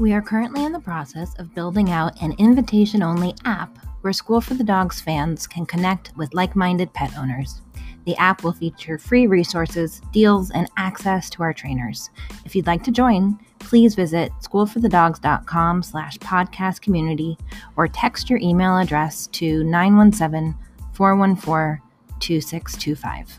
We are currently in the process of building out an invitation only app where School for the Dogs fans can connect with like minded pet owners. The app will feature free resources, deals, and access to our trainers. If you'd like to join, please visit schoolforthedogs.com slash podcast community or text your email address to 917 414 2625.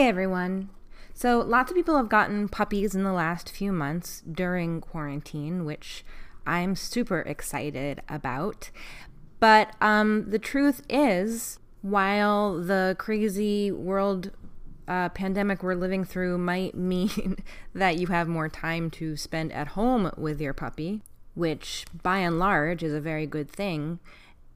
Hey everyone. So, lots of people have gotten puppies in the last few months during quarantine, which I'm super excited about. But um, the truth is, while the crazy world uh, pandemic we're living through might mean that you have more time to spend at home with your puppy, which by and large is a very good thing,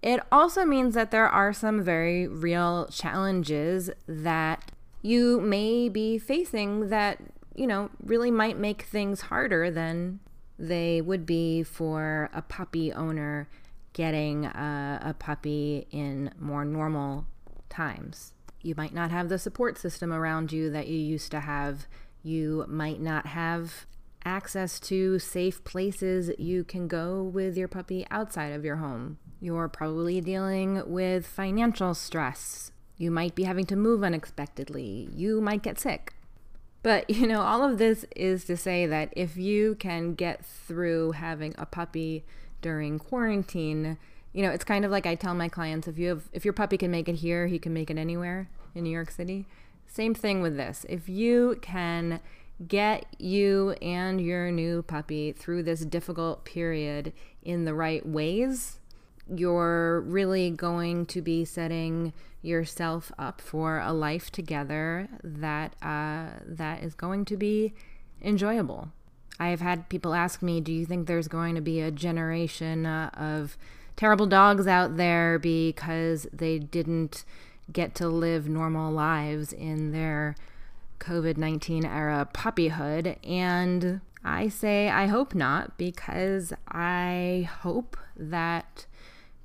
it also means that there are some very real challenges that you may be facing that, you know, really might make things harder than they would be for a puppy owner getting a, a puppy in more normal times. You might not have the support system around you that you used to have. You might not have access to safe places you can go with your puppy outside of your home. You're probably dealing with financial stress you might be having to move unexpectedly. You might get sick. But, you know, all of this is to say that if you can get through having a puppy during quarantine, you know, it's kind of like I tell my clients if you have if your puppy can make it here, he can make it anywhere in New York City. Same thing with this. If you can get you and your new puppy through this difficult period in the right ways, you're really going to be setting yourself up for a life together that uh, that is going to be enjoyable. I have had people ask me, "Do you think there's going to be a generation uh, of terrible dogs out there because they didn't get to live normal lives in their COVID 19 era puppyhood?" And I say, I hope not, because I hope that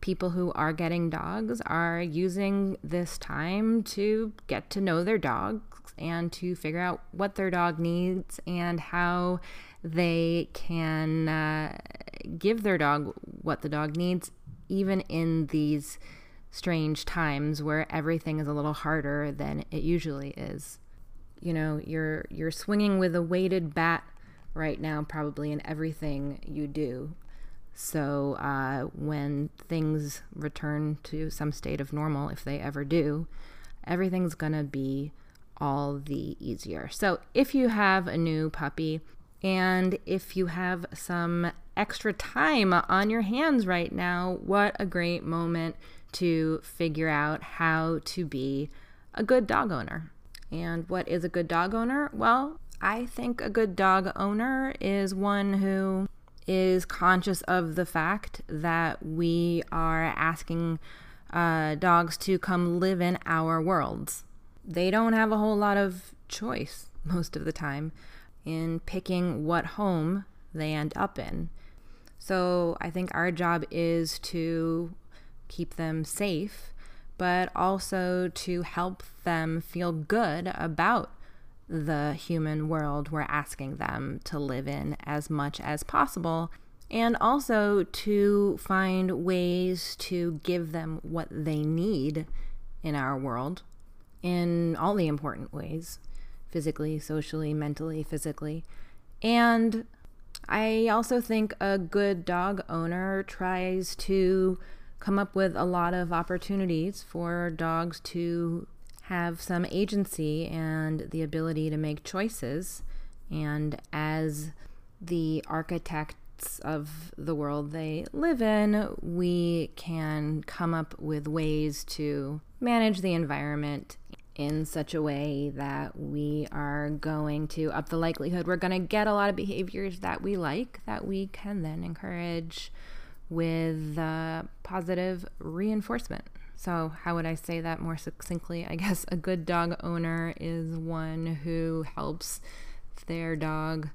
people who are getting dogs are using this time to get to know their dogs and to figure out what their dog needs and how they can uh, give their dog what the dog needs, even in these strange times where everything is a little harder than it usually is. You know, you're you're swinging with a weighted bat right now, probably in everything you do. So uh, when things return to some state of normal, if they ever do, everything's going to be all the easier. So if you have a new puppy and if you have some extra time on your hands right now, what a great moment to figure out how to be a good dog owner. And what is a good dog owner? Well, I think a good dog owner is one who is conscious of the fact that we are asking uh, dogs to come live in our worlds. They don't have a whole lot of choice most of the time in picking what home they end up in. So I think our job is to keep them safe, but also to help them feel good about the human world we're asking them to live in as much as possible, and also to find ways to give them what they need in our world in all the important ways physically, socially, mentally, physically. And I also think a good dog owner tries to come up with a lot of opportunities for dogs to have some agency and the ability to make choices. And as the architects of the world they live in, we can come up with ways to manage the environment in such a way that we are going to up the likelihood we're going to get a lot of behaviors that we like that we can then encourage with uh, positive reinforcement. So, how would I say that more succinctly? I guess a good dog owner is one who helps their dog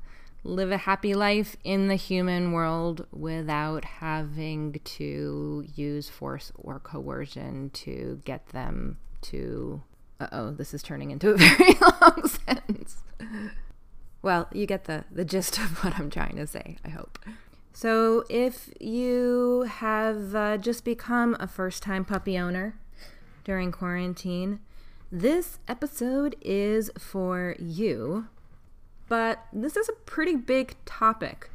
live a happy life in the human world without having to use force or coercion to get them to. Oh, this is turning into a very long sentence. Well, you get the, the gist of what I'm trying to say, I hope. So, if you have uh, just become a first time puppy owner during quarantine, this episode is for you. But this is a pretty big topic,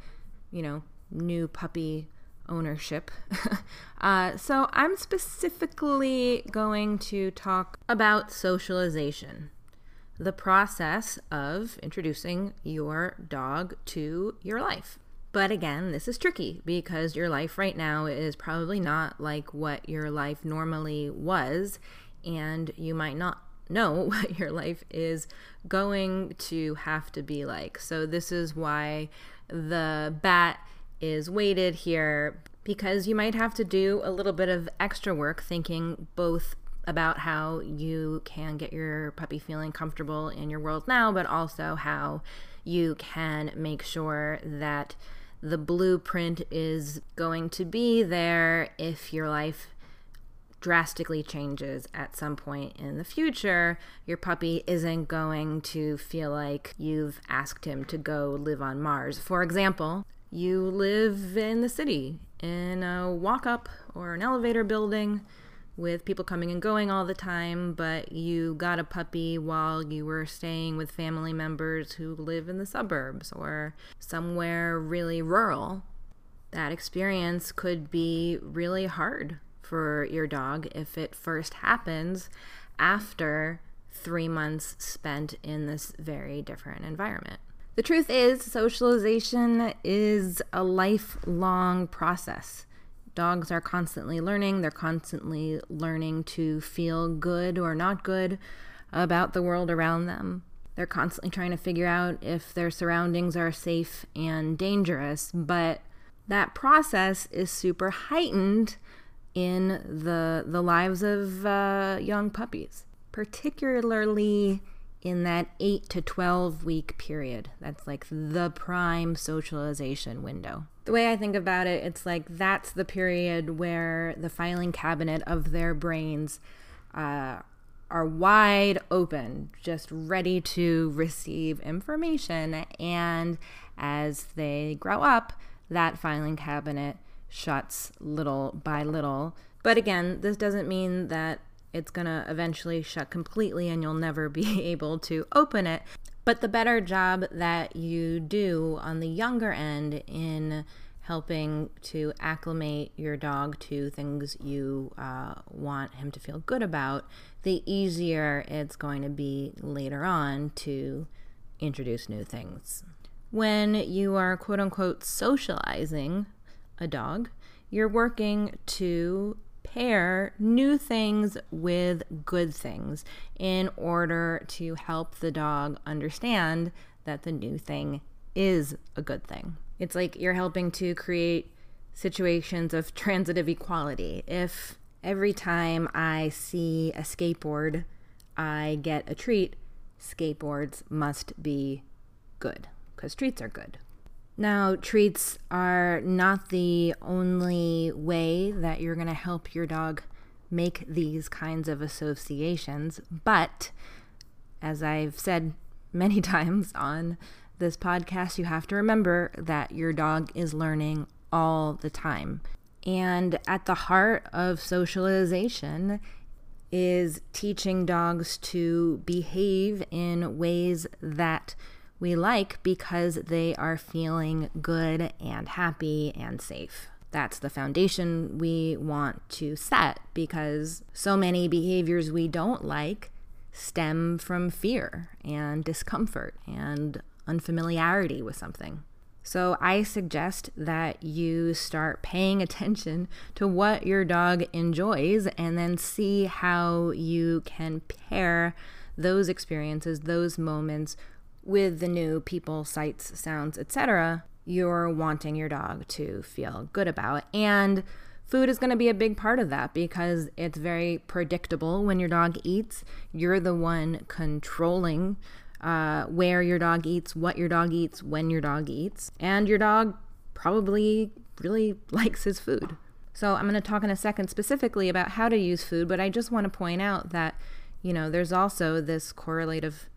you know, new puppy ownership. uh, so, I'm specifically going to talk about socialization the process of introducing your dog to your life. But again, this is tricky because your life right now is probably not like what your life normally was, and you might not know what your life is going to have to be like. So, this is why the bat is weighted here because you might have to do a little bit of extra work thinking both about how you can get your puppy feeling comfortable in your world now, but also how you can make sure that the blueprint is going to be there if your life drastically changes at some point in the future, your puppy isn't going to feel like you've asked him to go live on Mars. For example, you live in the city in a walk up or an elevator building with people coming and going all the time, but you got a puppy while you were staying with family members who live in the suburbs or somewhere really rural. That experience could be really hard for your dog if it first happens after three months spent in this very different environment. The truth is, socialization is a lifelong process. Dogs are constantly learning. They're constantly learning to feel good or not good about the world around them. They're constantly trying to figure out if their surroundings are safe and dangerous. But that process is super heightened in the the lives of uh, young puppies, particularly in that 8 to 12 week period. That's like the prime socialization window. The way I think about it, it's like that's the period where the filing cabinet of their brains uh, are wide open, just ready to receive information. And as they grow up, that filing cabinet shuts little by little. But again, this doesn't mean that it's going to eventually shut completely and you'll never be able to open it. But the better job that you do on the younger end in helping to acclimate your dog to things you uh, want him to feel good about, the easier it's going to be later on to introduce new things. When you are quote unquote socializing a dog, you're working to pair new things with good things in order to help the dog understand that the new thing is a good thing. It's like you're helping to create situations of transitive equality. If every time I see a skateboard, I get a treat, skateboards must be good because treats are good. Now, treats are not the only way that you're going to help your dog make these kinds of associations, but as I've said many times on this podcast, you have to remember that your dog is learning all the time. And at the heart of socialization is teaching dogs to behave in ways that we like because they are feeling good and happy and safe. That's the foundation we want to set because so many behaviors we don't like stem from fear and discomfort and unfamiliarity with something. So I suggest that you start paying attention to what your dog enjoys and then see how you can pair those experiences, those moments with the new people, sights, sounds, etc. you're wanting your dog to feel good about. And food is going to be a big part of that because it's very predictable when your dog eats. You're the one controlling uh, where your dog eats, what your dog eats, when your dog eats, and your dog probably really likes his food. So, I'm going to talk in a second specifically about how to use food, but I just want to point out that, you know, there's also this correlative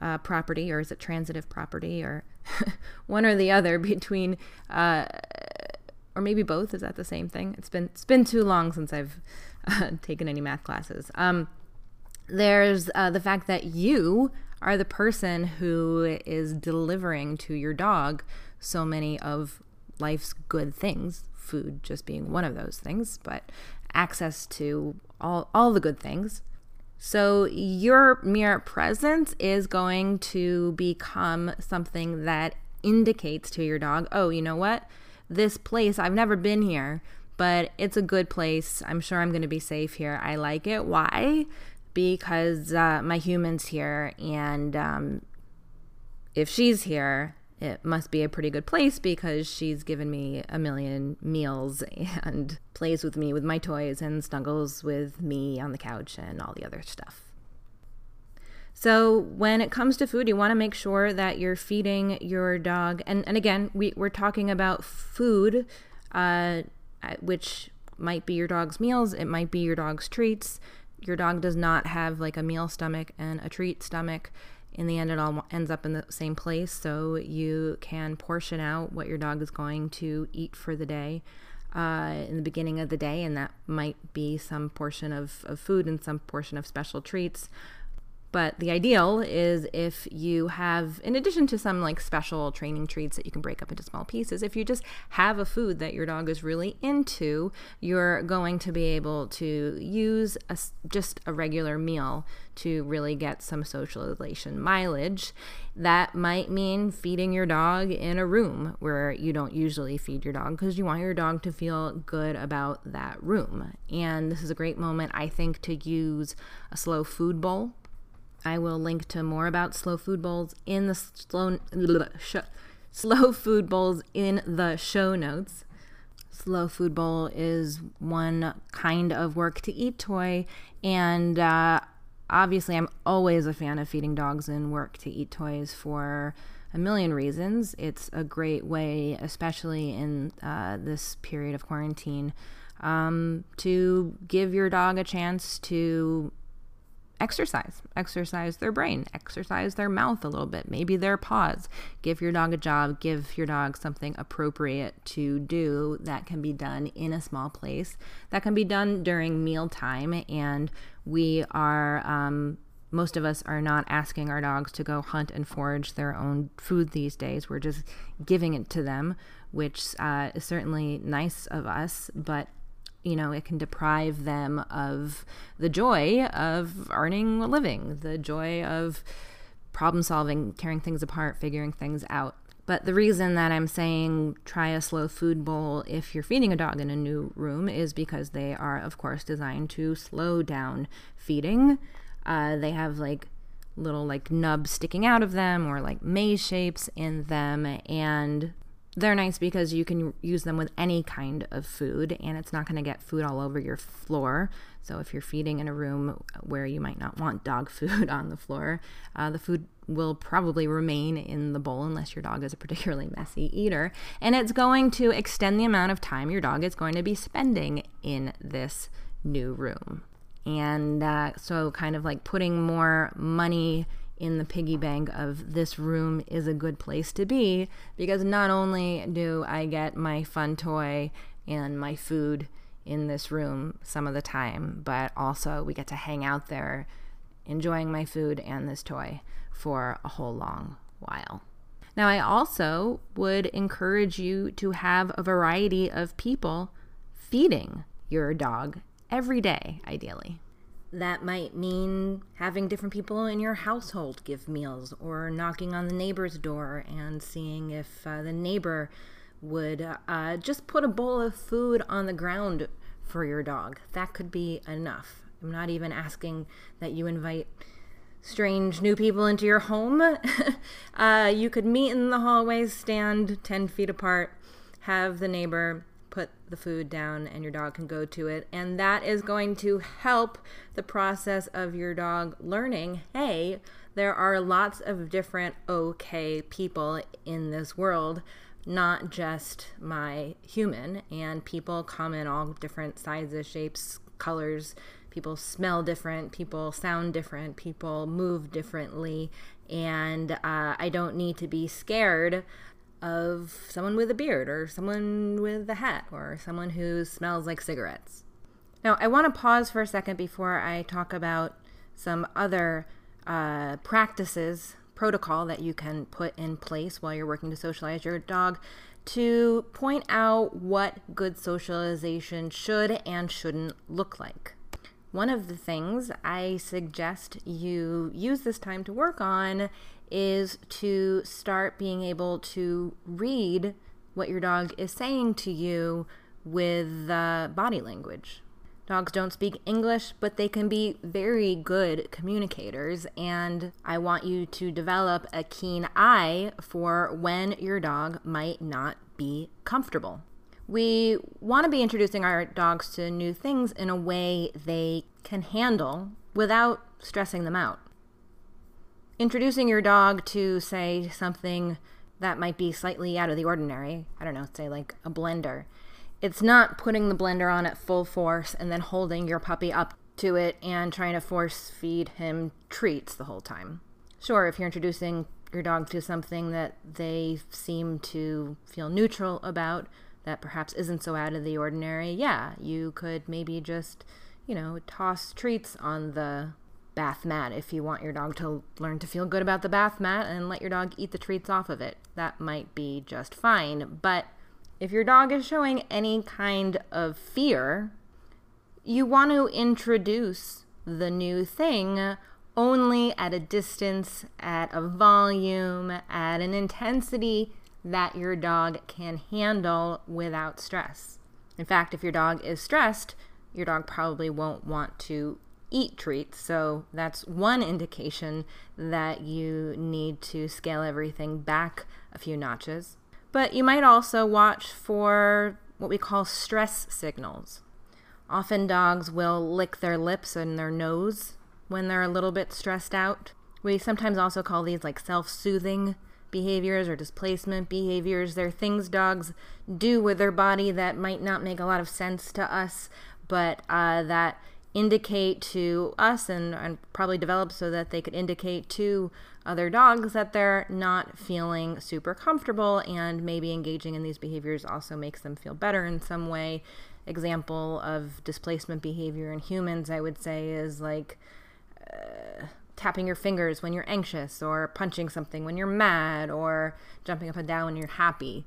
uh, property, or is it transitive property, or one or the other between, uh, or maybe both. Is that the same thing? It's been it's been too long since I've uh, taken any math classes. Um, there's uh, the fact that you are the person who is delivering to your dog so many of life's good things, food just being one of those things, but access to all, all the good things. So, your mere presence is going to become something that indicates to your dog, oh, you know what? This place, I've never been here, but it's a good place. I'm sure I'm going to be safe here. I like it. Why? because uh, my human's here, and um, if she's here, it must be a pretty good place because she's given me a million meals and plays with me with my toys and snuggles with me on the couch and all the other stuff. So, when it comes to food, you want to make sure that you're feeding your dog. And, and again, we, we're talking about food, uh, which might be your dog's meals, it might be your dog's treats your dog does not have like a meal stomach and a treat stomach. In the end, it all ends up in the same place. So you can portion out what your dog is going to eat for the day uh, in the beginning of the day, and that might be some portion of, of food and some portion of special treats. But the ideal is if you have, in addition to some like special training treats that you can break up into small pieces, if you just have a food that your dog is really into, you're going to be able to use a, just a regular meal to really get some socialization mileage. That might mean feeding your dog in a room where you don't usually feed your dog because you want your dog to feel good about that room. And this is a great moment, I think, to use a slow food bowl I will link to more about slow food bowls in the slow, slow food bowls in the show notes. Slow food bowl is one kind of work to eat toy, and uh, obviously, I'm always a fan of feeding dogs in work to eat toys for a million reasons. It's a great way, especially in uh, this period of quarantine, um, to give your dog a chance to exercise, exercise their brain, exercise their mouth a little bit, maybe their paws. Give your dog a job, give your dog something appropriate to do that can be done in a small place, that can be done during mealtime. And we are, um, most of us are not asking our dogs to go hunt and forage their own food these days. We're just giving it to them, which uh, is certainly nice of us, but you know, it can deprive them of the joy of earning a living, the joy of problem solving, tearing things apart, figuring things out. But the reason that I'm saying try a slow food bowl if you're feeding a dog in a new room is because they are, of course, designed to slow down feeding. Uh, they have like little like nubs sticking out of them or like maze shapes in them, and they're nice because you can use them with any kind of food and it's not going to get food all over your floor. So, if you're feeding in a room where you might not want dog food on the floor, uh, the food will probably remain in the bowl unless your dog is a particularly messy eater. And it's going to extend the amount of time your dog is going to be spending in this new room. And uh, so, kind of like putting more money in the piggy bank of this room is a good place to be because not only do I get my fun toy and my food in this room some of the time, but also we get to hang out there enjoying my food and this toy for a whole long while. Now, I also would encourage you to have a variety of people feeding your dog every day, ideally. That might mean having different people in your household give meals or knocking on the neighbor's door and seeing if uh, the neighbor would uh, just put a bowl of food on the ground for your dog. That could be enough. I'm not even asking that you invite strange new people into your home. uh, you could meet in the hallways, stand 10 feet apart, have the neighbor put the food down and your dog can go to it. And that is going to help the process of your dog learning hey, there are lots of different okay people in this world, not just my human. And people come in all different sizes, shapes, colors. People smell different, people sound different, people move differently, and uh, I don't need to be scared of someone with a beard or someone with a hat or someone who smells like cigarettes. Now, I want to pause for a second before I talk about some other uh, practices, protocol that you can put in place while you're working to socialize your dog to point out what good socialization should and shouldn't look like. One of the things I suggest you use this time to work on is to start being able to read what your dog is saying to you with uh, body language. Dogs don't speak English, but they can be very good communicators, and I want you to develop a keen eye for when your dog might not be comfortable. We want to be introducing our dogs to new things in a way they can handle without stressing them out introducing your dog to, say, something that might be slightly out of the ordinary, I don't know, say like a blender, it's not putting the blender on at full force and then holding your puppy up to it and trying to force feed him treats the whole time. Sure, if you're introducing your dog to something that they seem to feel neutral about, that perhaps isn't so out of the ordinary, yeah, you could maybe just, you know, toss treats on the bath mat if you want your dog to learn to feel good about the bath mat and let your dog eat the treats off of it. That might be just fine. But if your dog is showing any kind of fear, you want to introduce the new thing only at a distance, at a volume, at an intensity that your dog can handle without stress. In fact, if your dog is stressed, your dog probably won't want to eat treats. So that's one indication that you need to scale everything back a few notches. But you might also watch for what we call stress signals. Often dogs will lick their lips and their nose when they're a little bit stressed out. We sometimes also call these like self soothing behaviors or displacement behaviors. They're things dogs do with their body that might not make a lot of sense to us, but uh, that indicate to us and, and probably develop so that they could indicate to other dogs that they're not feeling super comfortable and maybe engaging in these behaviors also makes them feel better in some way. Example of displacement behavior in humans, I would say, is like uh, tapping your fingers when you're anxious, or punching something when you're mad, or jumping up and down when you're happy.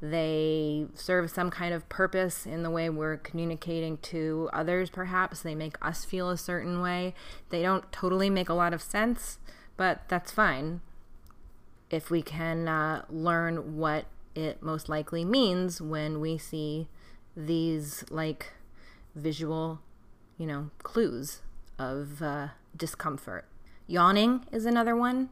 They serve some kind of purpose in the way we're communicating to others, perhaps. They make us feel a certain way. They don't totally make a lot of sense, but that's fine if we can uh, learn what it most likely means when we see these like visual, you know, clues of uh, discomfort. Yawning is another one.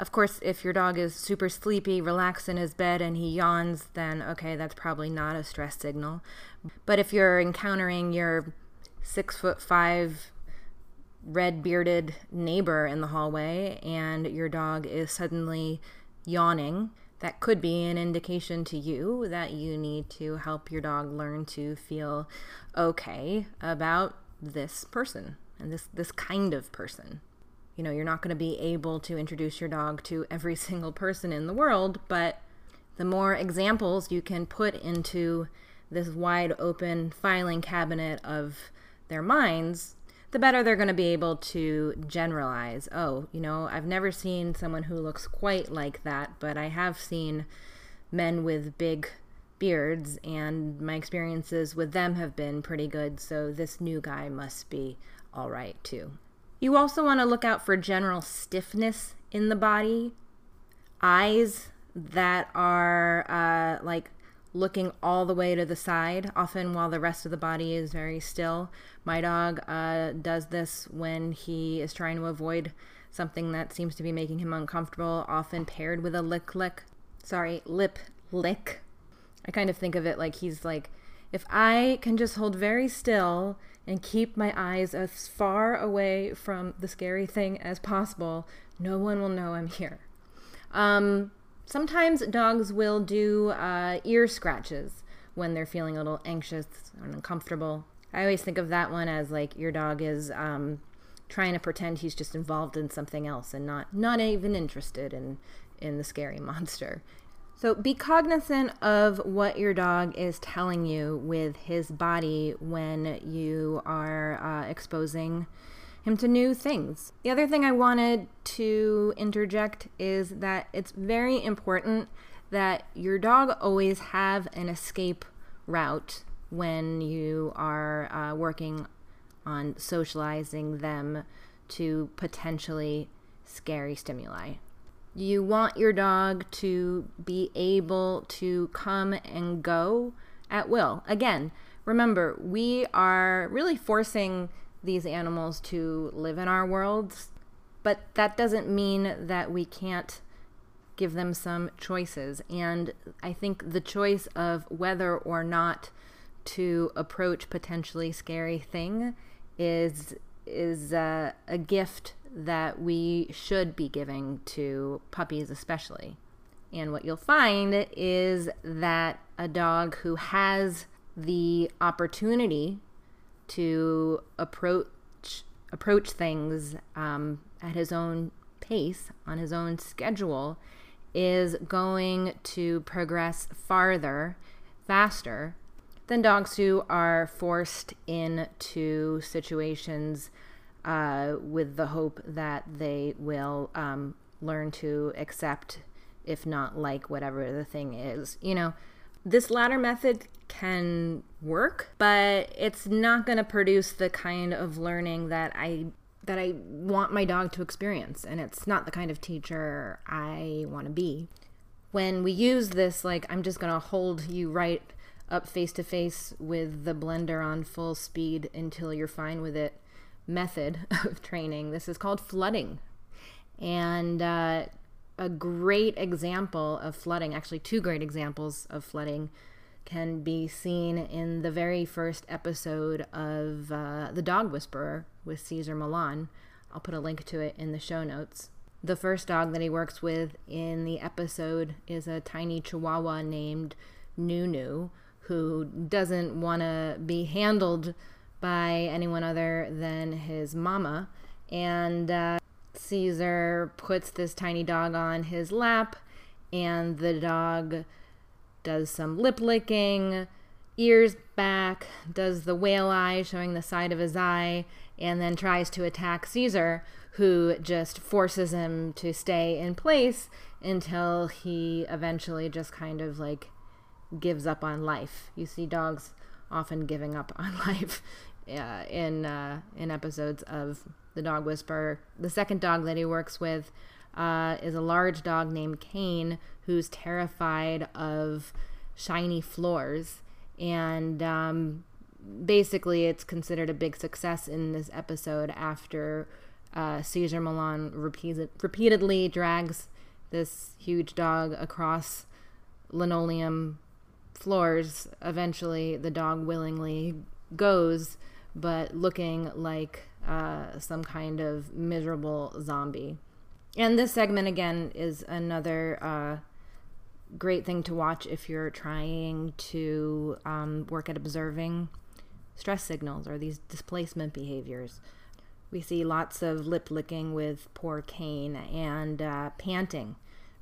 Of course, if your dog is super sleepy, relaxed in his bed, and he yawns, then okay, that's probably not a stress signal. But if you're encountering your six foot five red bearded neighbor in the hallway and your dog is suddenly yawning, that could be an indication to you that you need to help your dog learn to feel okay about this person and this this kind of person you know, you're not going to be able to introduce your dog to every single person in the world, but the more examples you can put into this wide open filing cabinet of their minds, the better they're going to be able to generalize. Oh, you know, I've never seen someone who looks quite like that, but I have seen men with big beards, and my experiences with them have been pretty good, so this new guy must be all right too. You also want to look out for general stiffness in the body, eyes that are uh, like looking all the way to the side, often while the rest of the body is very still. My dog uh, does this when he is trying to avoid something that seems to be making him uncomfortable, often paired with a lick lick. Sorry, lip lick. I kind of think of it like he's like, if I can just hold very still and keep my eyes as far away from the scary thing as possible, no one will know I'm here. Um, sometimes dogs will do uh, ear scratches when they're feeling a little anxious or uncomfortable. I always think of that one as like your dog is um, trying to pretend he's just involved in something else and not not even interested in in the scary monster. So be cognizant of what your dog is telling you with his body when you are uh, exposing him to new things. The other thing I wanted to interject is that it's very important that your dog always have an escape route when you are uh, working on socializing them to potentially scary stimuli. You want your dog to be able to come and go at will. Again, remember, we are really forcing these animals to live in our worlds, but that doesn't mean that we can't give them some choices. And I think the choice of whether or not to approach potentially scary thing is is uh, a gift that we should be giving to puppies, especially. And what you'll find is that a dog who has the opportunity to approach approach things um, at his own pace on his own schedule is going to progress farther, faster than dogs who are forced into situations uh, with the hope that they will um, learn to accept, if not like, whatever the thing is. You know, this latter method can work, but it's not going to produce the kind of learning that I that I want my dog to experience, and it's not the kind of teacher I want to be. When we use this, like I'm just going to hold you right up face to face with the blender on full speed until you're fine with it method of training. This is called flooding. And uh, a great example of flooding, actually, two great examples of flooding, can be seen in the very first episode of uh, The Dog Whisperer with Cesar Millan. I'll put a link to it in the show notes. The first dog that he works with in the episode is a tiny chihuahua named Nunu, who doesn't want to be handled by anyone other than his mama. And uh, Cesar puts this tiny dog on his lap, and the dog does some lip licking, ears back, does the whale eye showing the side of his eye, and then tries to attack Cesar, who just forces him to stay in place until he eventually just kind of like gives up on life. You see dogs often giving up on life uh, in uh, in episodes of The Dog Whisperer. The second dog that he works with uh, is a large dog named Kane, who's terrified of shiny floors, and um, basically, it's considered a big success in this episode after uh, Cesar Millan repeat- repeatedly drags this huge dog across linoleum floors. Eventually, the dog willingly goes but looking like uh, some kind of miserable zombie. And this segment, again, is another uh, great thing to watch if you're trying to um, work at observing stress signals or these displacement behaviors. We see lots of lip licking with poor Kane and uh, panting,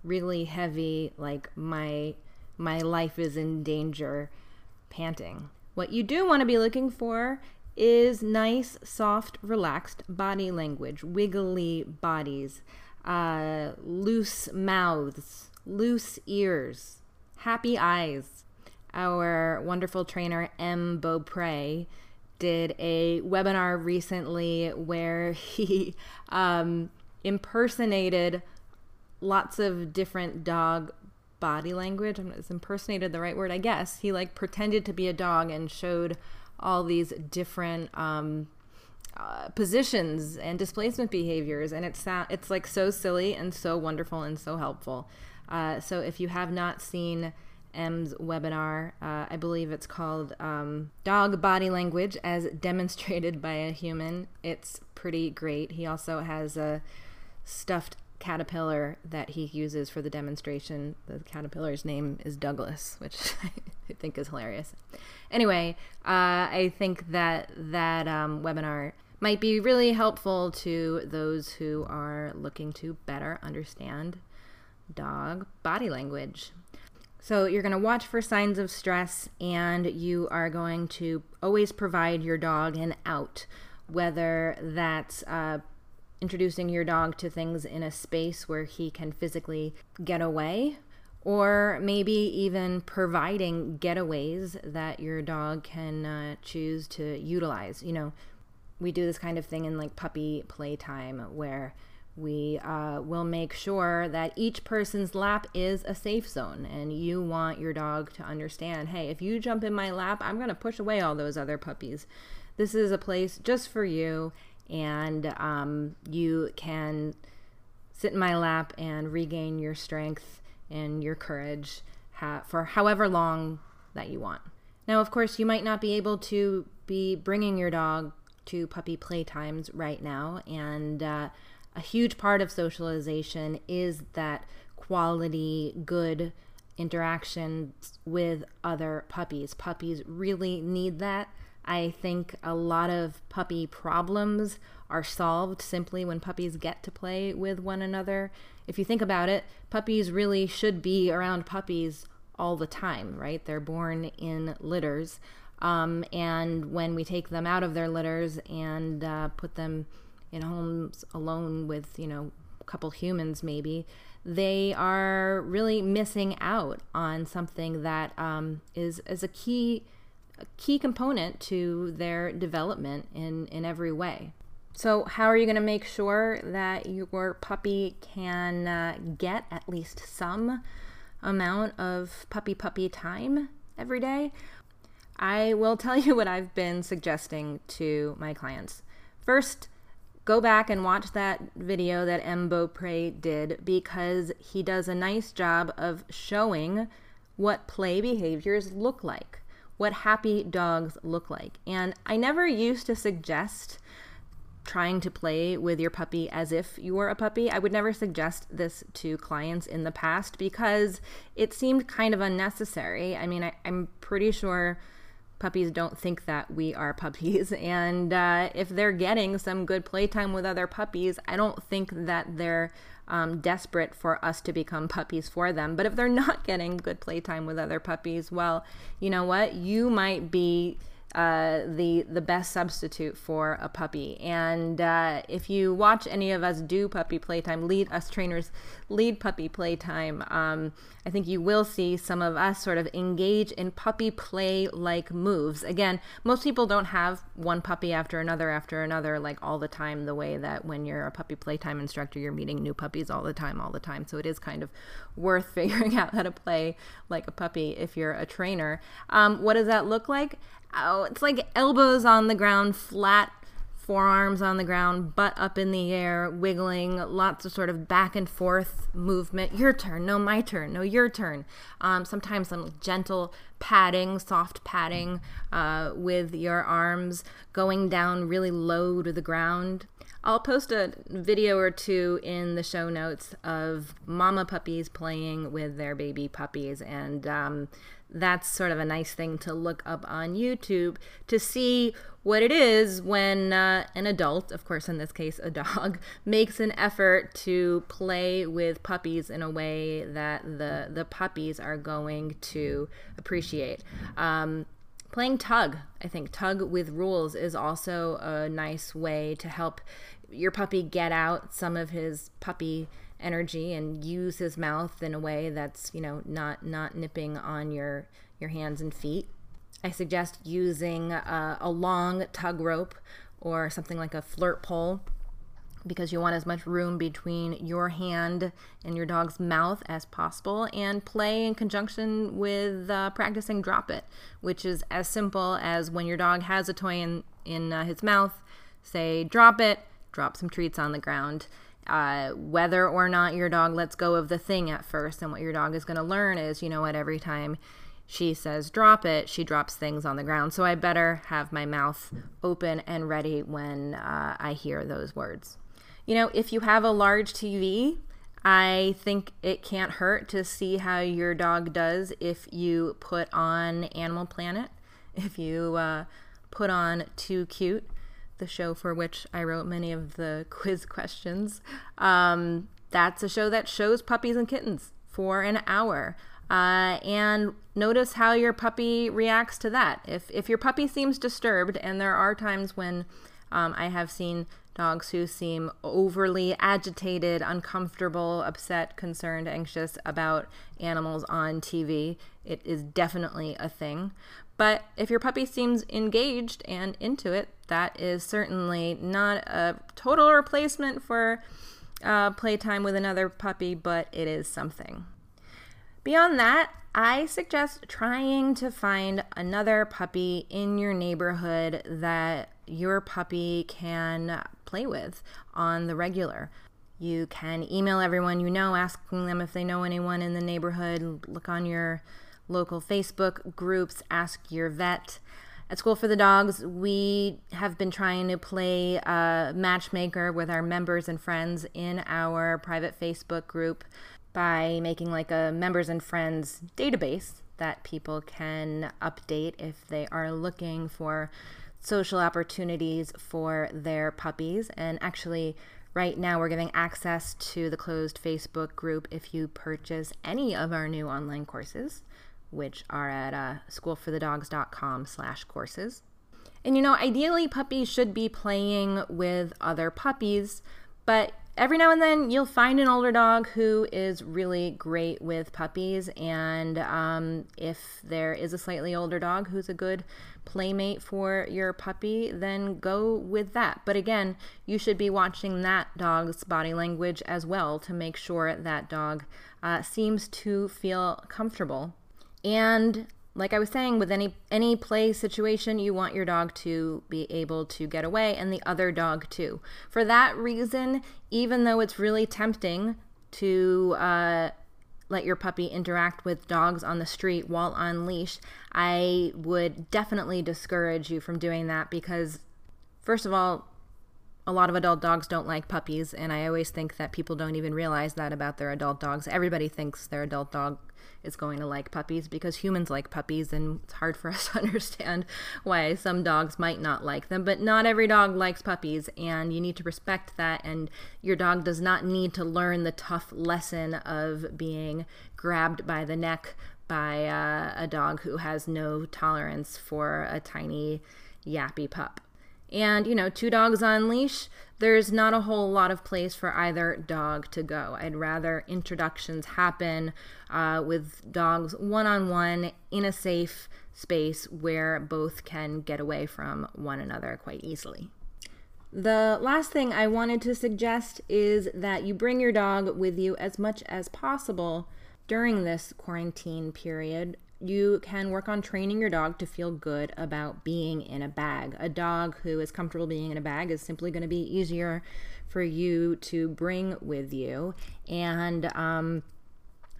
really heavy, like my my life is in danger, panting. What you do want to be looking for is nice, soft, relaxed body language, wiggly bodies, uh, loose mouths, loose ears, happy eyes. Our wonderful trainer, M. Beaupre, did a webinar recently where he um, impersonated lots of different dog body language. Is impersonated the right word? I guess he like pretended to be a dog and showed all these different um, uh, positions and displacement behaviors, and it's it's like so silly and so wonderful and so helpful. Uh, so if you have not seen M's webinar, uh, I believe it's called um, Dog Body Language as Demonstrated by a Human. It's pretty great. He also has a stuffed caterpillar that he uses for the demonstration. The caterpillar's name is Douglas, which I think is hilarious. Anyway, uh, I think that that um, webinar might be really helpful to those who are looking to better understand dog body language. So, you're going to watch for signs of stress and you are going to always provide your dog an out, whether that's uh, introducing your dog to things in a space where he can physically get away, or maybe even providing getaways that your dog can uh, choose to utilize. You know, we do this kind of thing in like puppy playtime where we uh, will make sure that each person's lap is a safe zone and you want your dog to understand hey if you jump in my lap i'm going to push away all those other puppies this is a place just for you and um, you can sit in my lap and regain your strength and your courage ha- for however long that you want. Now, of course, you might not be able to be bringing your dog to puppy playtimes right now, and uh, a huge part of socialization is that quality, good interaction with other puppies. Puppies really need that. I think a lot of puppy problems are solved simply when puppies get to play with one another. If you think about it, puppies really should be around puppies all the time, right? They're born in litters. Um, and when we take them out of their litters and uh, put them in homes alone with, you know, a couple humans maybe, they are really missing out on something that um, is is a key a key component to their development in, in every way. So, how are you going to make sure that your puppy can uh, get at least some amount of puppy puppy time every day? I will tell you what I've been suggesting to my clients. First, go back and watch that video that M. Beaupre did because he does a nice job of showing what play behaviors look like what happy dogs look like. And I never used to suggest trying to play with your puppy as if you were a puppy. I would never suggest this to clients in the past because it seemed kind of unnecessary. I mean, I, am pretty sure puppies don't think that we are puppies. And uh, if they're getting some good playtime with other puppies, I don't think that they're um, desperate for us to become puppies for them. But if they're not getting good playtime with other puppies, well, you know what? You might be uh, the the best substitute for a puppy. And uh, if you watch any of us do puppy playtime, lead us trainers lead puppy playtime, um, I think you will see some of us sort of engage in puppy play like moves. Again, most people don't have one puppy after another after another like all the time. The way that when you're a puppy playtime instructor, you're meeting new puppies all the time, all the time. So it is kind of worth figuring out how to play like a puppy if you're a trainer. Um, what does that look like? Oh, it's like elbows on the ground, flat forearms on the ground, butt up in the air, wiggling, lots of sort of back and forth movement. Your turn, no, my turn, no, your turn. Um, sometimes some gentle padding, soft padding uh, with your arms going down really low to the ground. I'll post a video or two in the show notes of mama puppies playing with their baby puppies, and um, that's sort of a nice thing to look up on YouTube to see what it is when uh, an adult, of course, in this case, a dog, makes an effort to play with puppies in a way that the the puppies are going to appreciate. Um, playing tug, I think tug with rules is also a nice way to help your puppy get out some of his puppy energy and use his mouth in a way that's you know not not nipping on your your hands and feet I suggest using uh, a long tug rope or something like a flirt pole because you want as much room between your hand and your dog's mouth as possible and play in conjunction with uh, practicing drop it which is as simple as when your dog has a toy in, in uh, his mouth say drop it drop some treats on the ground. Uh, whether or not your dog lets go of the thing at first and what your dog is going to learn is you know what every time she says drop it she drops things on the ground so i better have my mouth open and ready when uh, i hear those words you know, if you have a large TV, I think it can't hurt to see how your dog does if you put on Animal Planet, if you uh, put on Too Cute, the show for which I wrote many of the quiz questions. Um, that's a show that shows puppies and kittens for an hour. Uh, and notice how your puppy reacts to that. If, if your puppy seems disturbed, and there are times when um, I have seen dogs who seem overly agitated, uncomfortable, upset, concerned, anxious about animals on TV. It is definitely a thing. But if your puppy seems engaged and into it, that is certainly not a total replacement for uh, playtime with another puppy, but it is something. Beyond that, I suggest trying to find another puppy in your neighborhood that your puppy can play with on the regular. You can email everyone you know, asking them if they know anyone in the neighborhood. Look on your local Facebook groups, ask your vet. At School for the Dogs, we have been trying to play a matchmaker with our members and friends in our private Facebook group by making like a members and friends database that people can update if they are looking for social opportunities for their puppies. And actually, right now, we're giving access to the closed Facebook group if you purchase any of our new online courses, which are at uh, schoolforthedogs.com slash courses. And you know, ideally, puppies should be playing with other puppies, but every now and then you'll find an older dog who is really great with puppies. And um, if there is a slightly older dog who's a good playmate for your puppy, then go with that. But again, you should be watching that dog's body language as well to make sure that dog uh, seems to feel comfortable. And like I was saying, with any any play situation, you want your dog to be able to get away, and the other dog too. For that reason, even though it's really tempting to uh, let your puppy interact with dogs on the street while on leash, I would definitely discourage you from doing that because, first of all, a lot of adult dogs don't like puppies, and I always think that people don't even realize that about their adult dogs. Everybody thinks their adult dog is going to like puppies because humans like puppies and it's hard for us to understand why some dogs might not like them but not every dog likes puppies and you need to respect that and your dog does not need to learn the tough lesson of being grabbed by the neck by uh, a dog who has no tolerance for a tiny yappy pup and, you know, two dogs on leash, there's not a whole lot of place for either dog to go. I'd rather introductions happen uh, with dogs one on one in a safe space where both can get away from one another quite easily. The last thing I wanted to suggest is that you bring your dog with you as much as possible during this quarantine period you can work on training your dog to feel good about being in a bag. A dog who is comfortable being in a bag is simply going to be easier for you to bring with you. And um,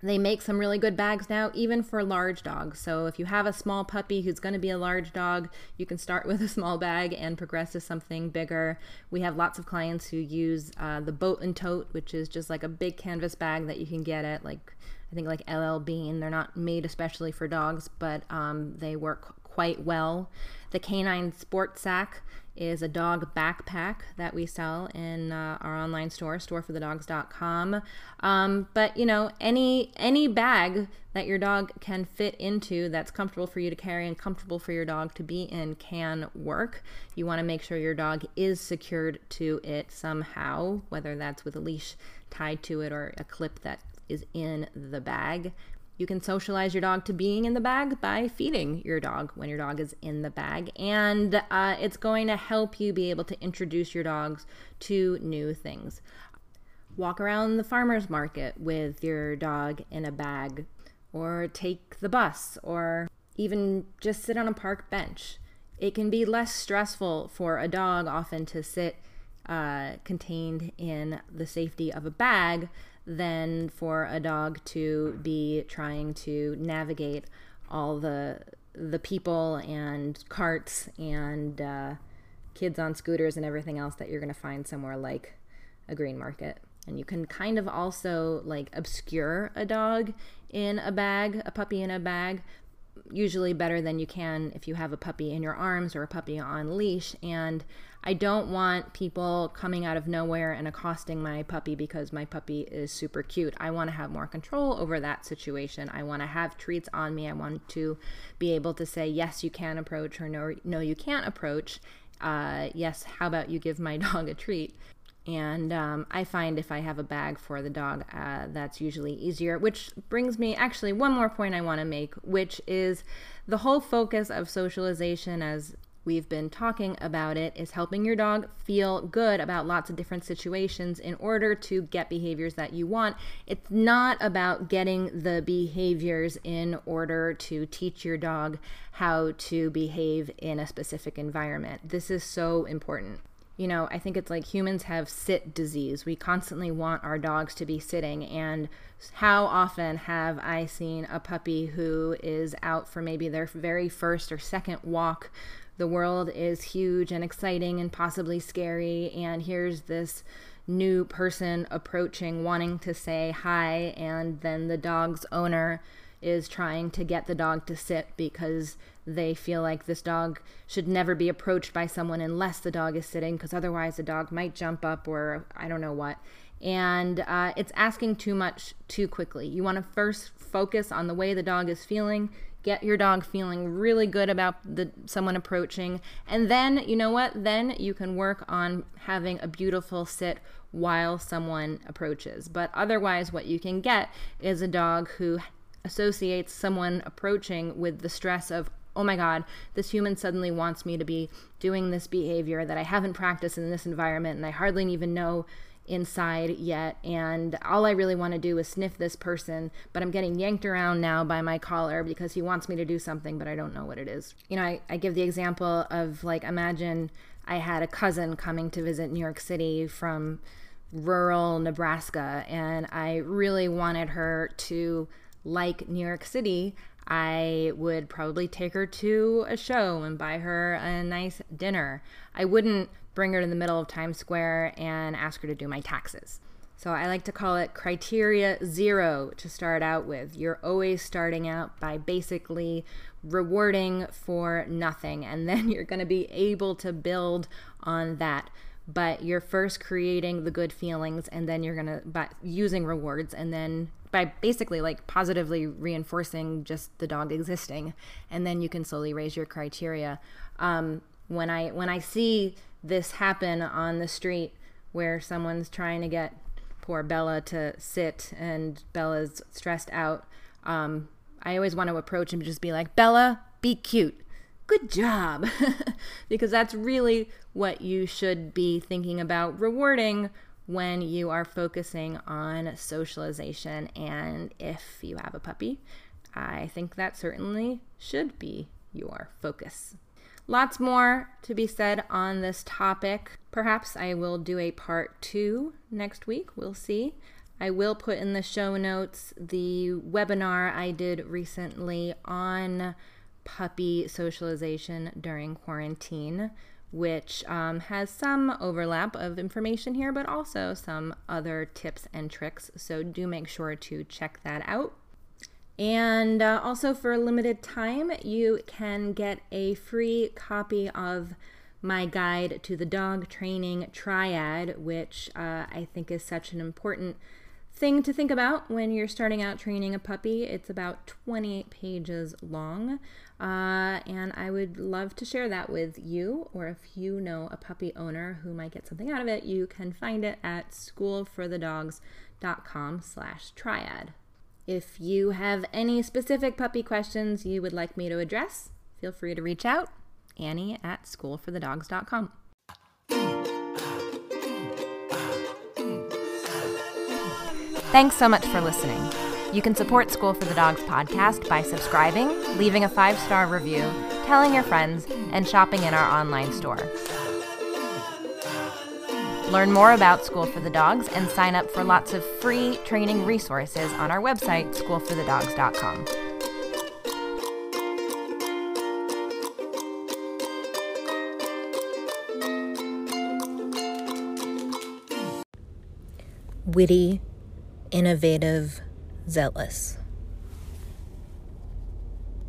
they make some really good bags now, even for large dogs. So if you have a small puppy who's going to be a large dog, you can start with a small bag and progress to something bigger. We have lots of clients who use uh, the boat and tote, which is just like a big canvas bag that you can get at like I think like LL Bean. They're not made especially for dogs, but um, they work quite well. The K9 Sport Sack is a dog backpack that we sell in uh, our online store, storeforthedogs.com. Um, but you know, any any bag that your dog can fit into that's comfortable for you to carry and comfortable for your dog to be in can work. You want to make sure your dog is secured to it somehow, whether that's with a leash tied to it or a clip that is in the bag. You can socialize your dog to being in the bag by feeding your dog when your dog is in the bag. And uh, it's going to help you be able to introduce your dogs to new things. Walk around the farmer's market with your dog in a bag, or take the bus, or even just sit on a park bench. It can be less stressful for a dog often to sit uh, contained in the safety of a bag than for a dog to be trying to navigate all the the people and carts and uh, kids on scooters and everything else that you're going to find somewhere like a green market. And you can kind of also like obscure a dog in a bag, a puppy in a bag, usually better than you can if you have a puppy in your arms or a puppy on leash. And I don't want people coming out of nowhere and accosting my puppy because my puppy is super cute. I want to have more control over that situation. I want to have treats on me. I want to be able to say, yes, you can approach, or no, no you can't approach. Uh, yes, how about you give my dog a treat? And um, I find if I have a bag for the dog, uh, that's usually easier. Which brings me actually one more point I want to make, which is the whole focus of socialization as we've been talking about it is helping your dog feel good about lots of different situations in order to get behaviors that you want. It's not about getting the behaviors in order to teach your dog how to behave in a specific environment. This is so important you know, I think it's like humans have sit disease. We constantly want our dogs to be sitting. And how often have I seen a puppy who is out for maybe their very first or second walk? The world is huge and exciting and possibly scary. And here's this new person approaching, wanting to say hi. And then the dog's owner is trying to get the dog to sit because they feel like this dog should never be approached by someone unless the dog is sitting because otherwise the dog might jump up or I don't know what. And uh, it's asking too much too quickly. You want to first focus on the way the dog is feeling, get your dog feeling really good about the someone approaching, and then you know what? Then you can work on having a beautiful sit while someone approaches. But otherwise, what you can get is a dog who associates someone approaching with the stress of, oh my God, this human suddenly wants me to be doing this behavior that I haven't practiced in this environment and I hardly even know inside yet. And all I really want to do is sniff this person, but I'm getting yanked around now by my collar because he wants me to do something, but I don't know what it is. You know, I, I give the example of like, imagine I had a cousin coming to visit New York City from rural Nebraska, and I really wanted her to like New York City, I would probably take her to a show and buy her a nice dinner. I wouldn't bring her to the middle of Times Square and ask her to do my taxes. So I like to call it criteria zero to start out with. You're always starting out by basically rewarding for nothing, and then you're going to be able to build on that but you're first creating the good feelings and then you're going to by using rewards and then by basically like positively reinforcing just the dog existing and then you can slowly raise your criteria. Um, when i when i see this happen on the street where someone's trying to get poor bella to sit and bella's stressed out um, i always want to approach and just be like bella be cute. Good job. Because that's really what you should be thinking about rewarding when you are focusing on socialization. And if you have a puppy, I think that certainly should be your focus. Lots more to be said on this topic. Perhaps I will do a part two next week. We'll see. I will put in the show notes the webinar I did recently on puppy socialization during quarantine which um, has some overlap of information here, but also some other tips and tricks. So do make sure to check that out. And uh, also, for a limited time, you can get a free copy of my guide to the dog training triad, which uh, I think is such an important thing to think about when you're starting out training a puppy. It's about 28 pages long, uh, and I would love to share that with you. Or if you know a puppy owner who might get something out of it, you can find it at schoolforthedogs.com slash triad. If you have any specific puppy questions you would like me to address, feel free to reach out. Annie at schoolforthedogs.com. Thanks so much for listening. You can support School for the Dogs podcast by subscribing, leaving a five star review, telling your friends, and shopping in our online store. Learn more about School for the Dogs and sign up for lots of free training resources on our website, schoolforthedogs.com. Witty, innovative, zealous.